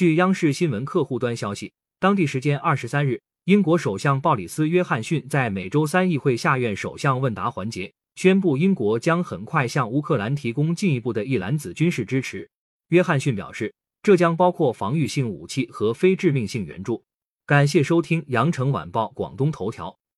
据央视新闻客户端消息，当地时间二十三日，英国首相鲍里斯·约翰逊在每周三议会下院首相问答环节宣布，英国将很快向乌克兰提供进一步的一篮子军事支持。约翰逊表示，这将包括防御性武器和非致命性援助。感谢收听羊城晚报广东头条。